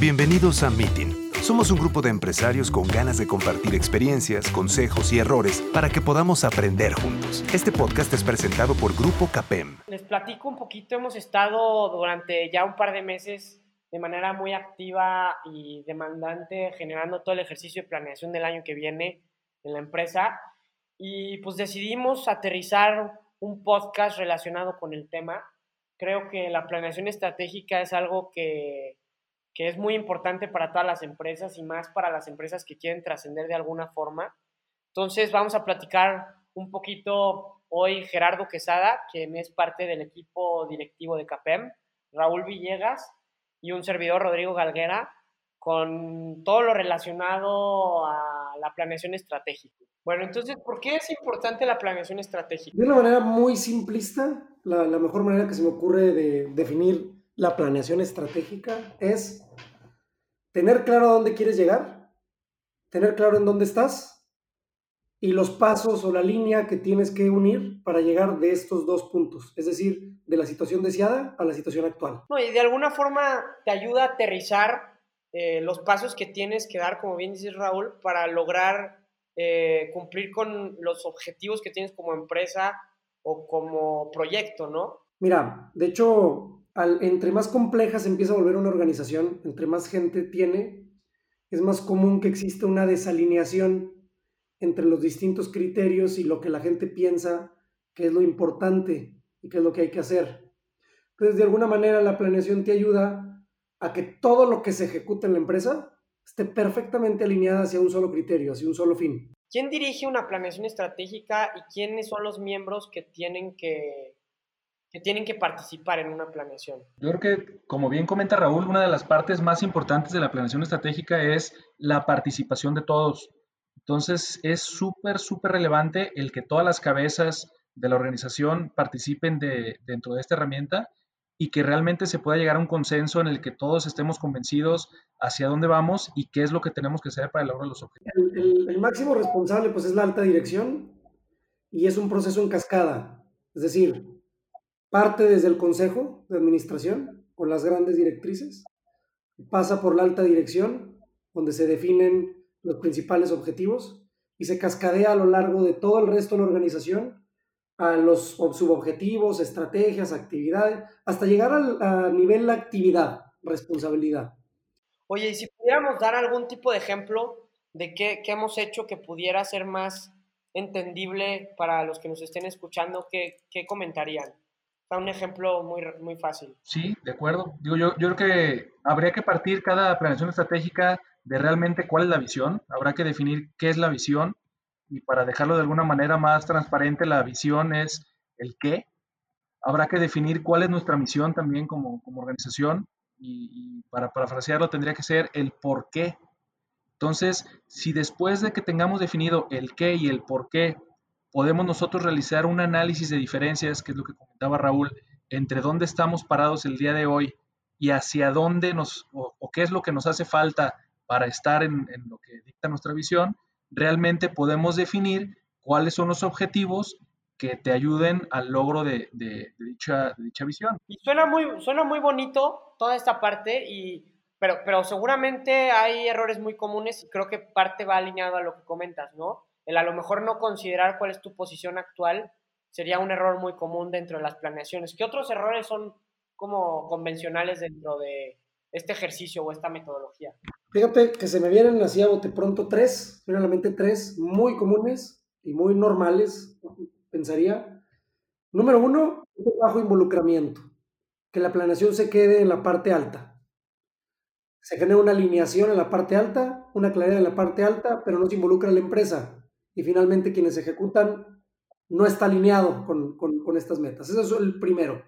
Bienvenidos a Meeting. Somos un grupo de empresarios con ganas de compartir experiencias, consejos y errores para que podamos aprender juntos. Este podcast es presentado por Grupo CAPEM. Les platico un poquito, hemos estado durante ya un par de meses de manera muy activa y demandante generando todo el ejercicio de planeación del año que viene en la empresa y pues decidimos aterrizar un podcast relacionado con el tema. Creo que la planeación estratégica es algo que que es muy importante para todas las empresas y más para las empresas que quieren trascender de alguna forma. Entonces vamos a platicar un poquito hoy Gerardo Quesada, quien es parte del equipo directivo de CAPEM, Raúl Villegas y un servidor Rodrigo Galguera con todo lo relacionado a la planeación estratégica. Bueno, entonces, ¿por qué es importante la planeación estratégica? De una manera muy simplista, la, la mejor manera que se me ocurre de definir la planeación estratégica es tener claro a dónde quieres llegar, tener claro en dónde estás y los pasos o la línea que tienes que unir para llegar de estos dos puntos, es decir, de la situación deseada a la situación actual. No, y de alguna forma te ayuda a aterrizar eh, los pasos que tienes que dar, como bien dices Raúl, para lograr eh, cumplir con los objetivos que tienes como empresa o como proyecto, ¿no? Mira, de hecho, entre más compleja se empieza a volver una organización, entre más gente tiene, es más común que exista una desalineación entre los distintos criterios y lo que la gente piensa que es lo importante y qué es lo que hay que hacer. Entonces, de alguna manera, la planeación te ayuda a que todo lo que se ejecuta en la empresa esté perfectamente alineada hacia un solo criterio, hacia un solo fin. ¿Quién dirige una planeación estratégica y quiénes son los miembros que tienen que que tienen que participar en una planeación? Yo creo que, como bien comenta Raúl, una de las partes más importantes de la planeación estratégica es la participación de todos. Entonces, es súper, súper relevante el que todas las cabezas de la organización participen de, dentro de esta herramienta y que realmente se pueda llegar a un consenso en el que todos estemos convencidos hacia dónde vamos y qué es lo que tenemos que hacer para lograr los objetivos. El, el máximo responsable pues es la alta dirección y es un proceso en cascada. Es decir, parte desde el Consejo de Administración con las grandes directrices, pasa por la alta dirección, donde se definen los principales objetivos, y se cascadea a lo largo de todo el resto de la organización a los subobjetivos, estrategias, actividades, hasta llegar al nivel de actividad, responsabilidad. Oye, y si pudiéramos dar algún tipo de ejemplo de qué, qué hemos hecho que pudiera ser más entendible para los que nos estén escuchando, ¿qué, qué comentarían? Un ejemplo muy, muy fácil. Sí, de acuerdo. Digo, yo, yo creo que habría que partir cada planeación estratégica de realmente cuál es la visión. Habrá que definir qué es la visión y para dejarlo de alguna manera más transparente, la visión es el qué. Habrá que definir cuál es nuestra misión también como, como organización y, y para parafrasearlo tendría que ser el por qué. Entonces, si después de que tengamos definido el qué y el por qué podemos nosotros realizar un análisis de diferencias, que es lo que comentaba Raúl, entre dónde estamos parados el día de hoy y hacia dónde nos, o, qué es lo que nos hace falta para estar en, lo que dicta nuestra visión, realmente podemos definir cuáles son los objetivos que te ayuden al logro de, dicha, dicha, visión. Y suena muy, suena muy bonito toda esta parte, y, pero, pero seguramente hay errores muy comunes y creo que parte va alineado a lo que comentas, ¿no? El a lo mejor no considerar cuál es tu posición actual sería un error muy común dentro de las planeaciones. ¿Qué otros errores son como convencionales dentro de este ejercicio o esta metodología? Fíjate que se me vienen así a bote pronto tres, realmente tres muy comunes y muy normales, pensaría. Número uno, bajo involucramiento, que la planeación se quede en la parte alta. Se genera una alineación en la parte alta, una claridad en la parte alta, pero no se involucra la empresa y finalmente quienes ejecutan no está alineado con, con, estas metas. Ese es el primero.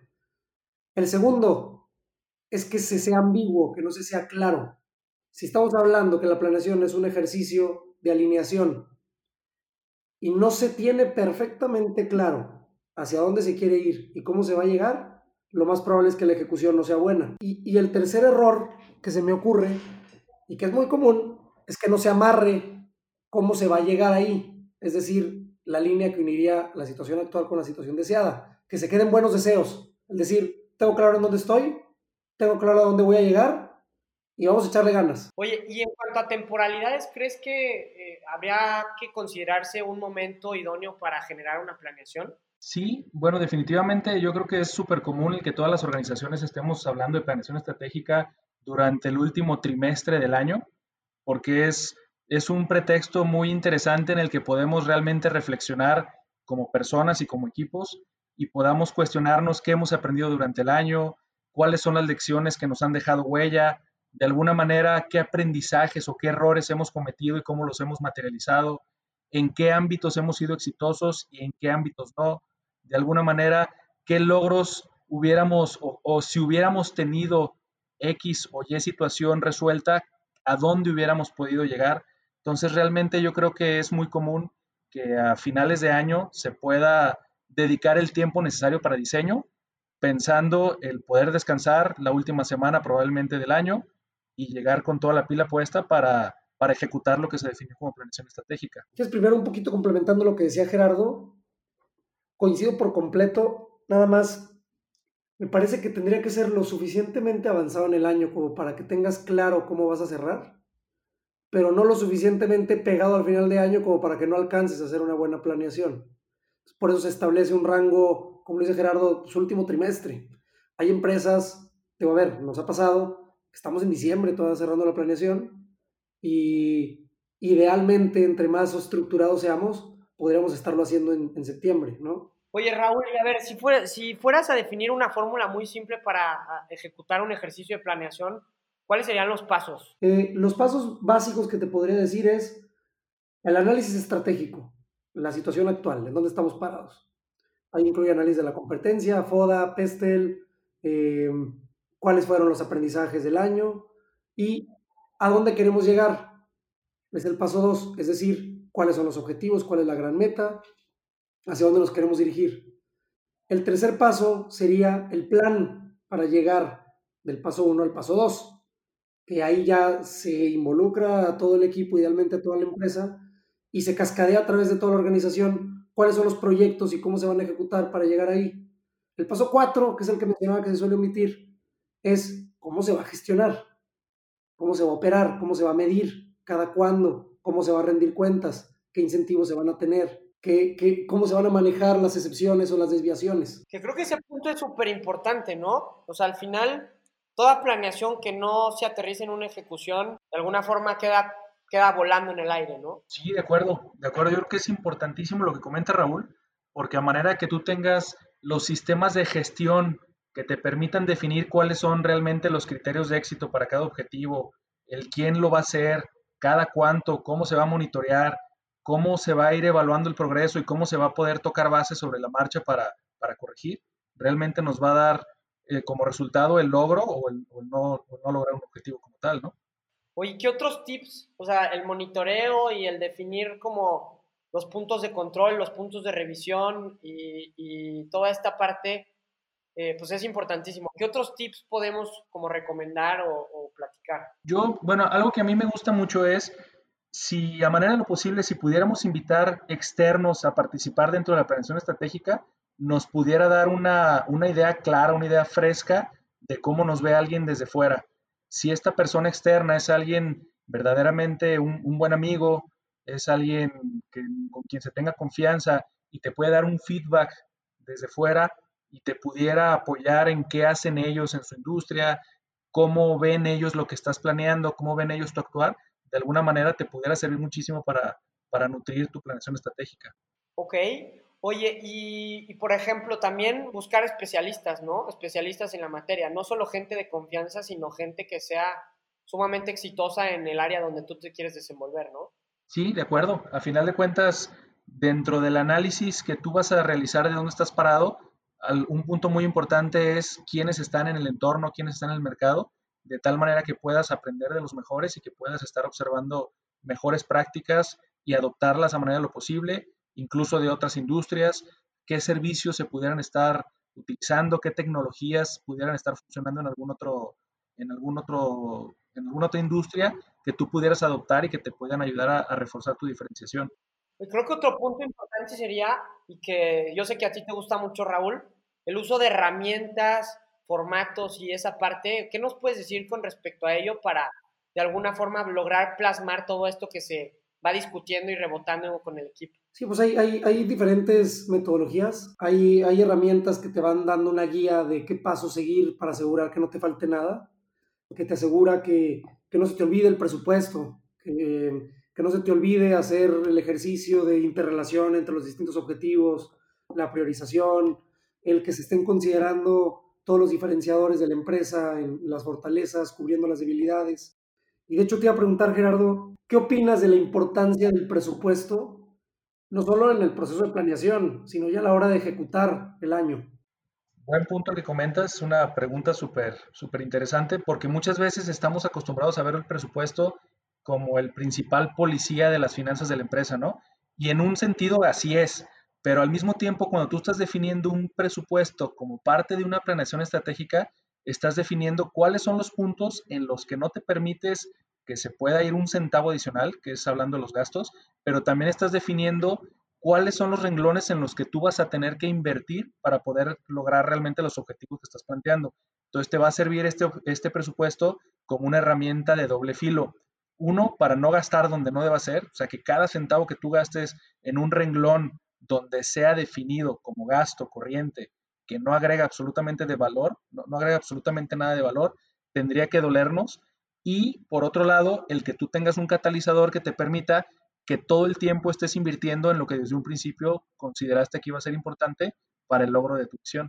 El segundo es que se sea ambiguo, que no se sea claro. Si estamos hablando que la planeación es un ejercicio de alineación y no se tiene perfectamente claro hacia dónde se quiere ir y cómo se va a llegar, lo más probable es que la ejecución no sea buena. Y, y el tercer error que se me ocurre y que es muy común es que no se amarre cómo se va a llegar ahí es decir, la línea que uniría la situación actual con la situación deseada, que se queden buenos deseos, es decir, tengo claro en dónde estoy, tengo claro a dónde voy a llegar y vamos a echarle ganas. Oye, y en cuanto a temporalidades, ¿crees que eh, habría que considerarse un momento idóneo para generar una planeación? Sí, bueno, definitivamente yo creo que es súper común el que todas las organizaciones estemos hablando de planeación estratégica durante el último trimestre del año, porque es, es un pretexto muy interesante en el que podemos realmente reflexionar como personas y como equipos y podamos cuestionarnos qué hemos aprendido durante el año, cuáles son las lecciones que nos han dejado huella, de alguna manera qué aprendizajes o qué errores hemos cometido y cómo los hemos materializado, en qué ámbitos hemos sido exitosos y en qué ámbitos no, de alguna manera qué logros hubiéramos o, si hubiéramos tenido X o Y situación resuelta, a dónde hubiéramos podido llegar. Entonces realmente yo creo que es muy común que a finales de año se pueda dedicar el tiempo necesario para diseño, pensando el poder descansar la última semana probablemente del año y llegar con toda la pila puesta para, para ejecutar lo que se definió como planeación estratégica. Es primero un poquito complementando lo que decía Gerardo, coincido por completo, nada más me parece que tendría que ser lo suficientemente avanzado en el año como para que tengas claro cómo vas a cerrar, pero no lo suficientemente pegado al final de año como para que no alcances a hacer una buena planeación. Por eso se establece un rango, como dice Gerardo, su último trimestre. Hay empresas, te voy a ver, nos ha pasado, estamos en diciembre todavía cerrando la planeación y idealmente entre más estructurados seamos, podríamos estarlo haciendo en, septiembre, ¿no? Oye, Raúl, a ver, si, si fueras a definir una fórmula muy simple para ejecutar un ejercicio de planeación, ¿cuáles serían los pasos? Eh, los pasos básicos que te podría decir es el análisis estratégico, la situación actual, en dónde estamos parados. Ahí incluye análisis de la competencia, FODA, PESTEL, eh, cuáles fueron los aprendizajes del año y a dónde queremos llegar. Es el paso 2, es decir, cuáles son los objetivos, cuál es la gran meta, hacia dónde nos queremos dirigir. El tercer paso sería el plan para llegar del paso 1 al paso 2, que ahí ya se involucra a todo el equipo, idealmente a toda la empresa, y se cascadea a través de toda la organización cuáles son los proyectos y cómo se van a ejecutar para llegar ahí. El paso 4, que es el que mencionaba que se suele omitir, es cómo se va a gestionar, cómo se va a operar, cómo se va a medir, cada cuándo, cómo se va a rendir cuentas, qué incentivos se van a tener, qué, qué, cómo se van a manejar las excepciones o las desviaciones. Que creo que ese punto es súper importante, ¿no? O sea, al final, toda planeación que no se aterrice en una ejecución, de alguna forma queda, queda volando en el aire, ¿no? Sí, de acuerdo, de acuerdo. Yo creo que es importantísimo lo que comenta Raúl, porque a manera que tú tengas los sistemas de gestión que te permitan definir cuáles son realmente los criterios de éxito para cada objetivo, el quién lo va a hacer, cada cuánto, cómo se va a monitorear, cómo se va a ir evaluando el progreso y cómo se va a poder tocar base sobre la marcha para, corregir, realmente nos va a dar eh, como resultado el logro o el, no, lograr un objetivo como tal, ¿no? Oye, ¿qué otros tips? O sea, el monitoreo y el definir como los puntos de control, los puntos de revisión y, toda esta parte, eh, pues es importantísimo. ¿Qué otros tips podemos como recomendar o platicar? Yo, bueno, algo que a mí me gusta mucho es si a manera de lo posible, si pudiéramos invitar externos a participar dentro de la planeación estratégica, nos pudiera dar una, idea clara, una idea fresca de cómo nos ve alguien desde fuera. Si esta persona externa es alguien verdaderamente un, buen amigo, es alguien con quien se tenga confianza y te puede dar un feedback desde fuera y te pudiera apoyar en qué hacen ellos en su industria, cómo ven ellos lo que estás planeando, cómo ven ellos tu actuar, de alguna manera te pudiera servir muchísimo para, para nutrir tu planeación estratégica. Ok. Oye, y, por ejemplo, también buscar especialistas, ¿no? Especialistas en la materia, no solo gente de confianza, sino gente que sea sumamente exitosa en el área donde tú te quieres desenvolver, ¿no? Sí, de acuerdo. A final de cuentas, dentro del análisis que tú vas a realizar de dónde estás parado, un punto muy importante es quiénes están en el entorno, quiénes están en el mercado de tal manera que puedas aprender de los mejores y que puedas estar observando mejores prácticas y adoptarlas a manera de lo posible, incluso de otras industrias, qué servicios se pudieran estar utilizando, qué tecnologías pudieran estar funcionando en algún otro, en algún otro, en alguna otra industria que tú pudieras adoptar y que te puedan ayudar a, a reforzar tu diferenciación. Creo que otro punto importante sería, y que yo sé que a ti te gusta mucho, Raúl, el uso de herramientas formatos y esa parte, ¿qué nos puedes decir con respecto a ello para de alguna forma lograr plasmar todo esto que se va discutiendo y rebotando con el equipo? Sí, pues hay, hay, hay diferentes metodologías, hay, hay herramientas que te van dando una guía de qué paso seguir para asegurar que no te falte nada, que te asegura que, que no se te olvide el presupuesto, que, que no se te olvide hacer el ejercicio de interrelación entre los distintos objetivos, la priorización, el que se estén considerando todos los diferenciadores de la empresa, en las fortalezas, cubriendo las debilidades. Y de hecho te iba a preguntar, Gerardo, ¿qué opinas de la importancia del presupuesto, no solo en el proceso de planeación, sino ya a la hora de ejecutar el año? Buen punto que comentas, una pregunta súper súper interesante, porque muchas veces estamos acostumbrados a ver el presupuesto como el principal policía de las finanzas de la empresa, ¿no? Y en un sentido así es, pero al mismo tiempo cuando tú estás definiendo un presupuesto como parte de una planeación estratégica, estás definiendo cuáles son los puntos en los que no te permites que se pueda ir un centavo adicional, que es hablando de los gastos, pero también estás definiendo cuáles son los renglones en los que tú vas a tener que invertir para poder lograr realmente los objetivos que estás planteando. Entonces te va a servir este, este presupuesto como una herramienta de doble filo. Uno, para no gastar donde no deba ser, o sea, que cada centavo que tú gastes en un renglón donde sea definido como gasto corriente que no agrega absolutamente de valor, no, agrega absolutamente nada de valor, tendría que dolernos. Y por otro lado, el que tú tengas un catalizador que te permita que todo el tiempo estés invirtiendo en lo que desde un principio consideraste que iba a ser importante para el logro de tu visión.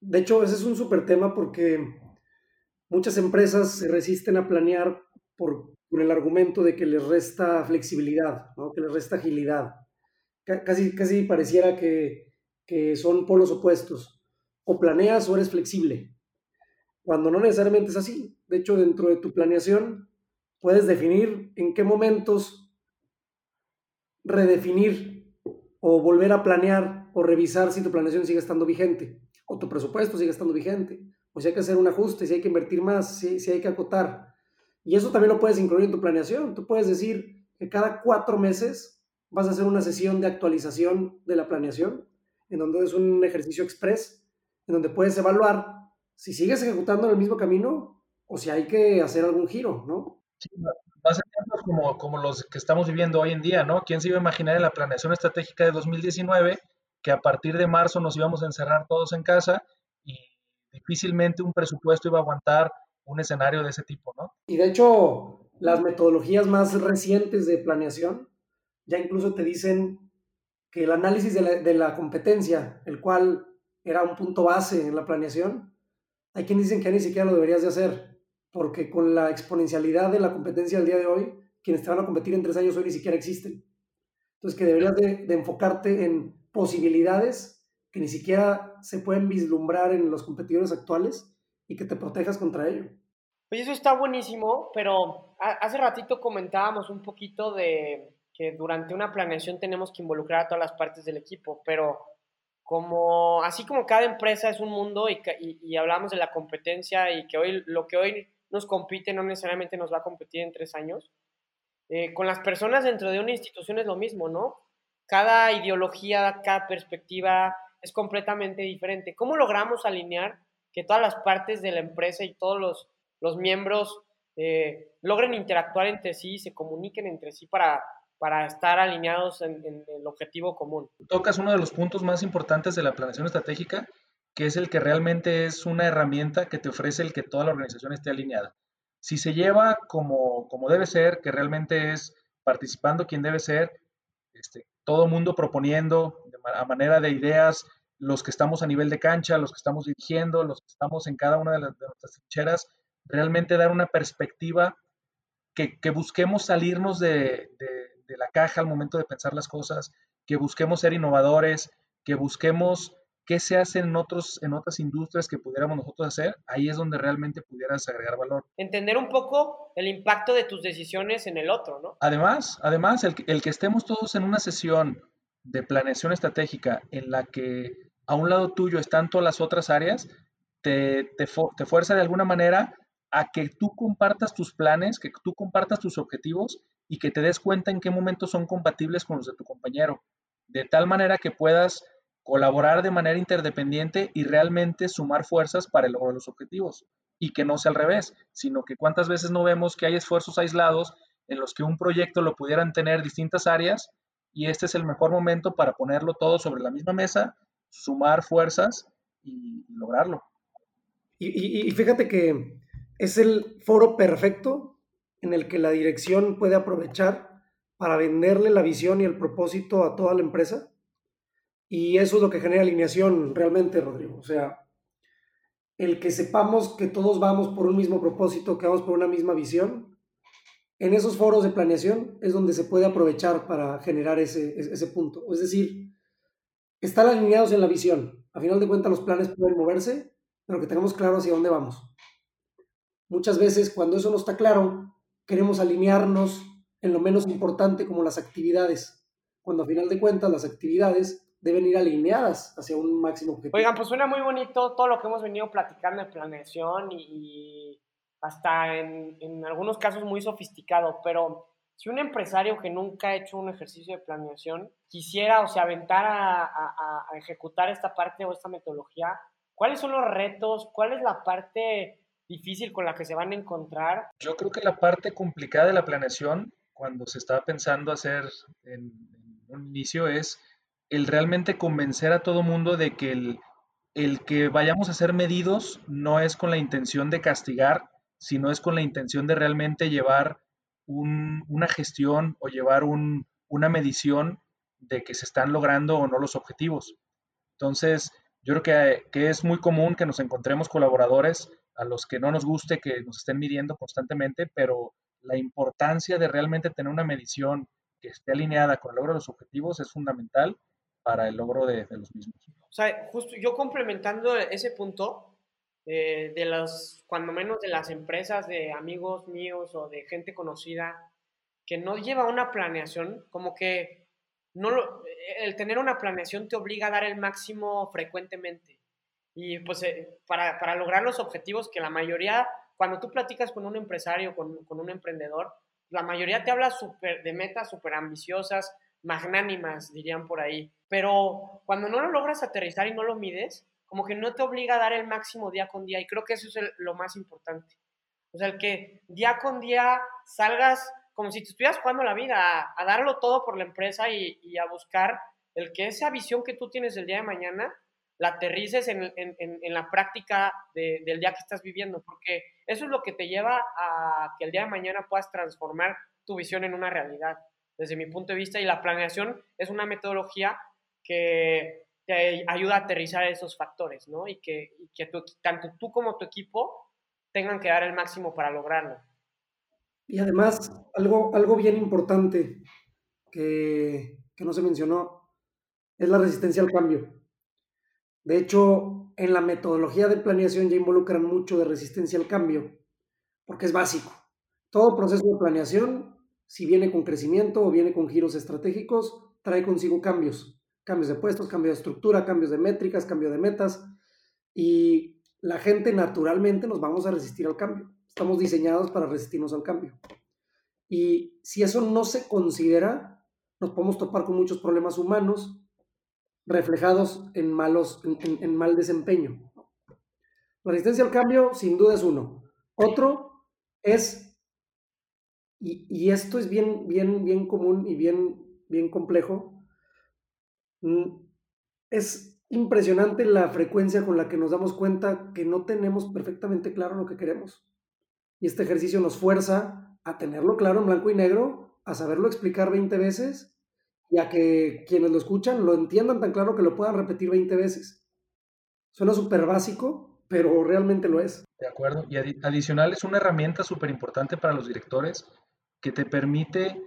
De hecho, ese es un súper tema porque muchas empresas se resisten a planear por, el argumento de que les resta flexibilidad, que les resta agilidad casi, casi pareciera que, que son polos opuestos. O planeas o eres flexible, cuando no necesariamente es así. De hecho, dentro de tu planeación puedes definir en qué momentos redefinir o volver a planear o revisar si tu planeación sigue estando vigente o tu presupuesto sigue estando vigente o si hay que hacer un ajuste, si hay que invertir más, si, si hay que acotar. Y eso también lo puedes incluir en tu planeación. Tú puedes decir que cada cuatro meses vas a hacer una sesión de actualización de la planeación, en donde es un ejercicio express, en donde puedes evaluar si sigues ejecutando en el mismo camino o si hay que hacer algún giro, ¿no? Sí, más ejemplos como, como los que estamos viviendo hoy en día, ¿no? ¿Quién se iba a imaginar en la planeación estratégica de 2019 que a partir de marzo nos íbamos a encerrar todos en casa y difícilmente un presupuesto iba a aguantar un escenario de ese tipo, ¿no? Y de hecho, las metodologías más recientes de planeación ya incluso te dicen que el análisis de la, competencia, el cual era un punto base en la planeación, hay quienes dicen que ni siquiera lo deberías de hacer, porque con la exponencialidad de la competencia del día de hoy, quienes te van a competir en tres años hoy ni siquiera existen. Entonces que deberías de, de enfocarte en posibilidades que ni siquiera se pueden vislumbrar en los competidores actuales y que te protejas contra ello. Pues eso está buenísimo, pero hace ratito comentábamos un poquito de, que durante una planeación tenemos que involucrar a todas las partes del equipo, pero como así como cada empresa es un mundo y, hablamos de la competencia y que hoy lo que hoy nos compite no necesariamente nos va a competir en tres años, eh, con las personas dentro de una institución es lo mismo, ¿no? Cada ideología, cada perspectiva es completamente diferente. ¿Cómo logramos alinear que todas las partes de la empresa y todos los, los miembros eh, logren interactuar entre sí, se comuniquen entre sí para para estar alineados en, el objetivo común. Tocas uno de los puntos más importantes de la planeación estratégica, que es el que realmente es una herramienta que te ofrece el que toda la organización esté alineada. Si se lleva como, como debe ser, que realmente es participando quien debe ser, este, todo mundo proponiendo a manera de ideas, los que estamos a nivel de cancha, los que estamos dirigiendo, los que estamos en cada una de, las, nuestras trincheras, realmente dar una perspectiva que, que busquemos salirnos de, de la caja al momento de pensar las cosas, que busquemos ser innovadores, que busquemos qué se hace en, otros, en otras industrias que pudiéramos nosotros hacer, ahí es donde realmente pudieras agregar valor. Entender un poco el impacto de tus decisiones en el otro, ¿no? Además, además el, el que estemos todos en una sesión de planeación estratégica en la que a un lado tuyo están todas las otras áreas, te, te, te fuerza de alguna manera a que tú compartas tus planes, que tú compartas tus objetivos y que te des cuenta en qué momentos son compatibles con los de tu compañero, de tal manera que puedas colaborar de manera interdependiente y realmente sumar fuerzas para el logro de los objetivos. Y que no sea al revés, sino que cuántas veces no vemos que hay esfuerzos aislados en los que un proyecto lo pudieran tener distintas áreas y este es el mejor momento para ponerlo todo sobre la misma mesa, sumar fuerzas y, lograrlo. Y, y, fíjate que es el foro perfecto en el que la dirección puede aprovechar para venderle la visión y el propósito a toda la empresa. Y eso es lo que genera alineación realmente, Rodrigo. O sea, el que sepamos que todos vamos por un mismo propósito, que vamos por una misma visión, en esos foros de planeación es donde se puede aprovechar para generar ese, ese punto. Es decir, estar alineados en la visión. A final de cuentas, los planes pueden moverse, pero que tengamos claro hacia dónde vamos. Muchas veces, cuando eso no está claro, queremos alinearnos en lo menos importante como las actividades, cuando a final de cuentas las actividades deben ir alineadas hacia un máximo objetivo. Oigan, pues suena muy bonito todo lo que hemos venido platicando de planeación y hasta en, en, algunos casos muy sofisticado, pero si un empresario que nunca ha hecho un ejercicio de planeación quisiera, o sea, aventar a, a, a, ejecutar esta parte o esta metodología, ¿cuáles son los retos? ¿Cuál es la parte difícil con la que se van a encontrar? Yo creo que la parte complicada de la planeación, cuando se estaba pensando hacer en, en un inicio, es el realmente convencer a todo mundo de que el, el que vayamos a ser medidos no es con la intención de castigar, sino es con la intención de realmente llevar una gestión o llevar una medición de que se están logrando o no los objetivos. Entonces, yo creo que, que, es muy común que nos encontremos colaboradores a los que no nos guste que nos estén midiendo constantemente, pero la importancia de realmente tener una medición que esté alineada con el logro de los objetivos es fundamental para el logro de, los mismos. O sea, justo yo complementando ese punto, eh, de los, cuando menos de las empresas de amigos míos o de gente conocida que no lleva una planeación, como que no lo, el tener una planeación te obliga a dar el máximo frecuentemente. Y pues eh, para, para, lograr los objetivos que la mayoría, cuando tú platicas con un empresario, con, con un emprendedor, la mayoría te habla de metas súper ambiciosas, magnánimas, dirían por ahí. Pero cuando no lo logras aterrizar y no lo mides, como que no te obliga a dar el máximo día con día y creo que eso es lo más importante. O sea, el que día con día salgas como si te estuvieras jugando la vida, a, darlo todo por la empresa y, a buscar el que esa visión que tú tienes del día de mañana la aterrices en, en, en, la práctica del día que estás viviendo, porque eso es lo que te lleva a que el día de mañana puedas transformar tu visión en una realidad, desde mi punto de vista, y la planeación es una metodología que te ayuda a aterrizar esos factores, ¿no? Y que, que tanto tú como tu equipo tengan que dar el máximo para lograrlo. Y además, algo, algo bien importante que, que no se mencionó es la resistencia al cambio. De hecho, en la metodología de planeación ya involucran mucho de resistencia al cambio, porque es básico. Todo proceso de planeación, si viene con crecimiento o viene con giros estratégicos, trae consigo cambios cambios de puestos, cambio de estructura, cambios de métricas, cambio de metas. Y la gente naturalmente nos vamos a resistir al cambio. Estamos diseñados para resistirnos al cambio. Y si eso no se considera, nos podemos topar con muchos problemas humanos reflejados en, malos, en, mal desempeño. La resistencia al cambio, sin duda, es uno. Otro es, y, y esto es bien, bien, bien común y bien, bien complejo, Mm, es impresionante la frecuencia con la que nos damos cuenta que no tenemos perfectamente claro lo que queremos. Y este ejercicio nos fuerza a tenerlo claro en blanco y negro, a saberlo explicar 20 veces y a que quienes lo escuchan lo entiendan tan claro que lo puedan repetir 20 veces. Suena súper básico, pero realmente lo es. De acuerdo. Y adicional es una herramienta súper importante para los directores que te permite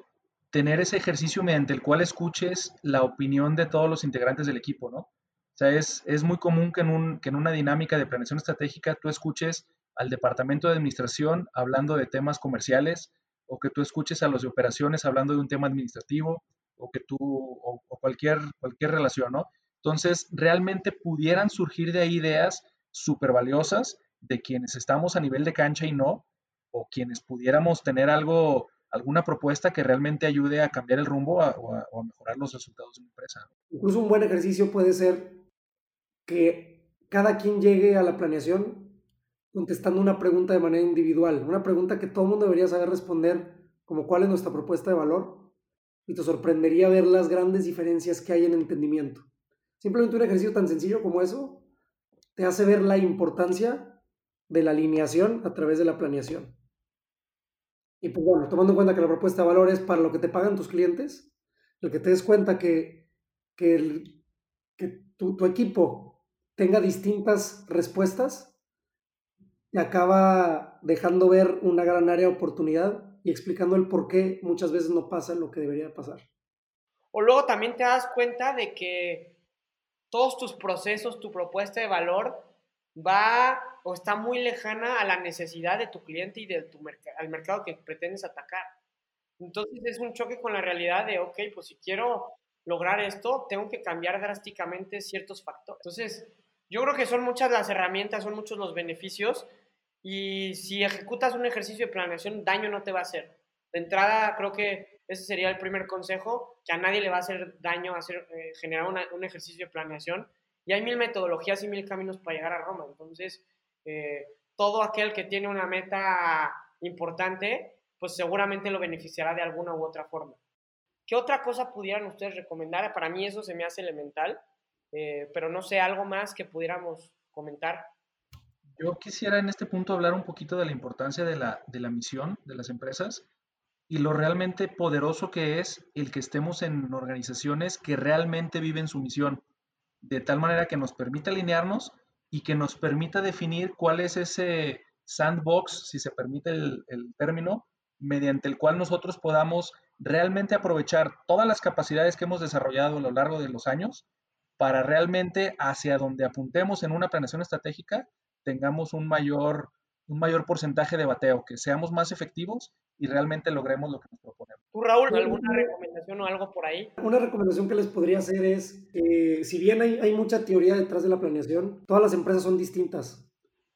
tener ese ejercicio mediante el cual escuches la opinión de todos los integrantes del equipo, ¿no? O sea, es, es muy común que en, un, que en una dinámica de planeación estratégica tú escuches al departamento de administración hablando de temas comerciales, o que tú escuches a los de operaciones hablando de un tema administrativo, o que tú, o, cualquier, cualquier relación, ¿no? Entonces, realmente pudieran surgir de ahí ideas súper valiosas de quienes estamos a nivel de cancha y no, o quienes pudiéramos tener algo alguna propuesta que realmente ayude a cambiar el rumbo o, a, mejorar los resultados de una empresa. Incluso un buen ejercicio puede ser que cada quien llegue a la planeación contestando una pregunta de manera individual, una pregunta que todo el mundo debería saber responder, como cuál es nuestra propuesta de valor, y te sorprendería ver las grandes diferencias que hay en entendimiento. Simplemente un ejercicio tan sencillo como eso te hace ver la importancia de la alineación a través de la planeación. Y pues bueno, tomando en cuenta que la propuesta de valor es para lo que te pagan tus clientes, el que te des cuenta que, que, tu, tu, equipo tenga distintas respuestas, te acaba dejando ver una gran área de oportunidad y explicando el por qué muchas veces no pasa lo que debería pasar. O luego también te das cuenta de que todos tus procesos, tu propuesta de valor va o está muy lejana a la necesidad de tu cliente y de tu al mercado que pretendes atacar. Entonces es un choque con la realidad de, ok, pues si quiero lograr esto, tengo que cambiar drásticamente ciertos factores. Entonces, yo creo que son muchas las herramientas, son muchos los beneficios, y si ejecutas un ejercicio de planeación, daño no te va a hacer. De entrada, creo que ese sería el primer consejo, que a nadie le va a hacer daño hacer, eh, generar un ejercicio de planeación. Y hay mil metodologías y mil caminos para llegar a Roma. Entonces, eh, todo aquel que tiene una meta importante, pues seguramente lo beneficiará de alguna u otra forma. ¿Qué otra cosa pudieran ustedes recomendar? Para mí eso se me hace elemental, eh, pero no sé, algo más que pudiéramos comentar. Yo quisiera en este punto hablar un poquito de la importancia de la, de la misión de las empresas y lo realmente poderoso que es el que estemos en organizaciones que realmente viven su misión, de tal manera que nos permita alinearnos y que nos permita definir cuál es ese sandbox, si se permite el, el término, mediante el cual nosotros podamos realmente aprovechar todas las capacidades que hemos desarrollado a lo largo de los años para realmente hacia donde apuntemos en una planeación estratégica tengamos un mayor, un mayor porcentaje de bateo, que seamos más efectivos y realmente logremos lo que nos proponemos. ¿Tú, Raúl, alguna recomendación o algo por ahí? Una recomendación que les podría hacer es, que si bien hay, hay mucha teoría detrás de la planeación, todas las empresas son distintas.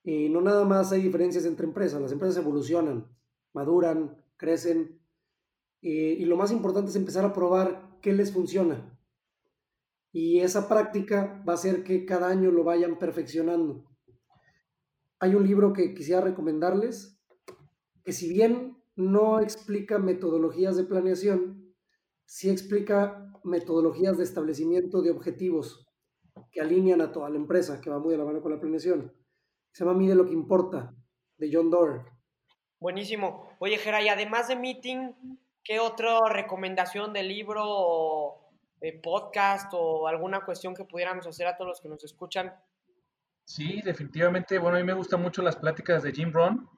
Y no nada más hay diferencias entre empresas, las empresas evolucionan, maduran, crecen. y lo más importante es empezar a probar qué les funciona. Y esa práctica va a hacer que cada año lo vayan perfeccionando hay un libro que quisiera recomendarles, que si bien no explica metodologías de planeación, sí explica metodologías de establecimiento de objetivos que alinean a toda la empresa, que va muy de la mano con la planeación. Se llama Mide lo que importa, de John Doerr. Buenísimo. Oye, Gera, y además de Meeting, ¿qué otra recomendación de libro o podcast o alguna cuestión que pudiéramos hacer a todos los que nos escuchan Sí, definitivamente. Bueno, a mí me gustan mucho las pláticas de Jim Rohn.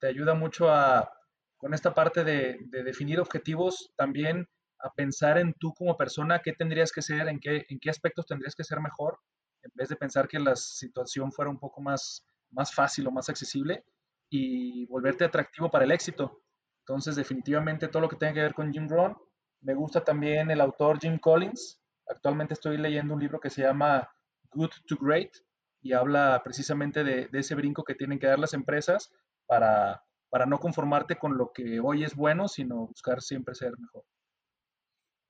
Te ayuda mucho a, con esta parte de, definir objetivos, también a pensar en tú como persona, qué tendrías que ser, en qué, en qué aspectos tendrías que ser mejor, en vez de pensar que la situación fuera un poco más, más fácil o más accesible y volverte atractivo para el éxito. Entonces, definitivamente todo lo que tenga que ver con Jim Rohn. Me gusta también el autor Jim Collins. Actualmente estoy leyendo un libro que se llama Good to Great, y habla precisamente de, ese brinco que tienen que dar las empresas para, para no conformarte con lo que hoy es bueno, sino buscar siempre ser mejor.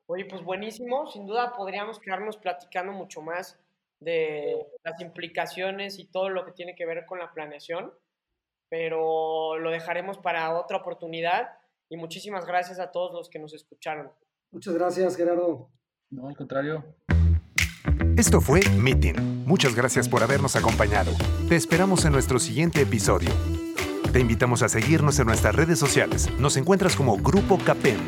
Oye, pues buenísimo. Sin duda podríamos quedarnos platicando mucho más de las implicaciones y todo lo que tiene que ver con la planeación, pero lo dejaremos para otra oportunidad y muchísimas gracias a todos los que nos escucharon. Muchas gracias, Gerardo. No, al contrario. Esto fue Meeting. Muchas gracias por habernos acompañado. Te esperamos en nuestro siguiente episodio. Te invitamos a seguirnos en nuestras redes sociales. Nos encuentras como Grupo Capen.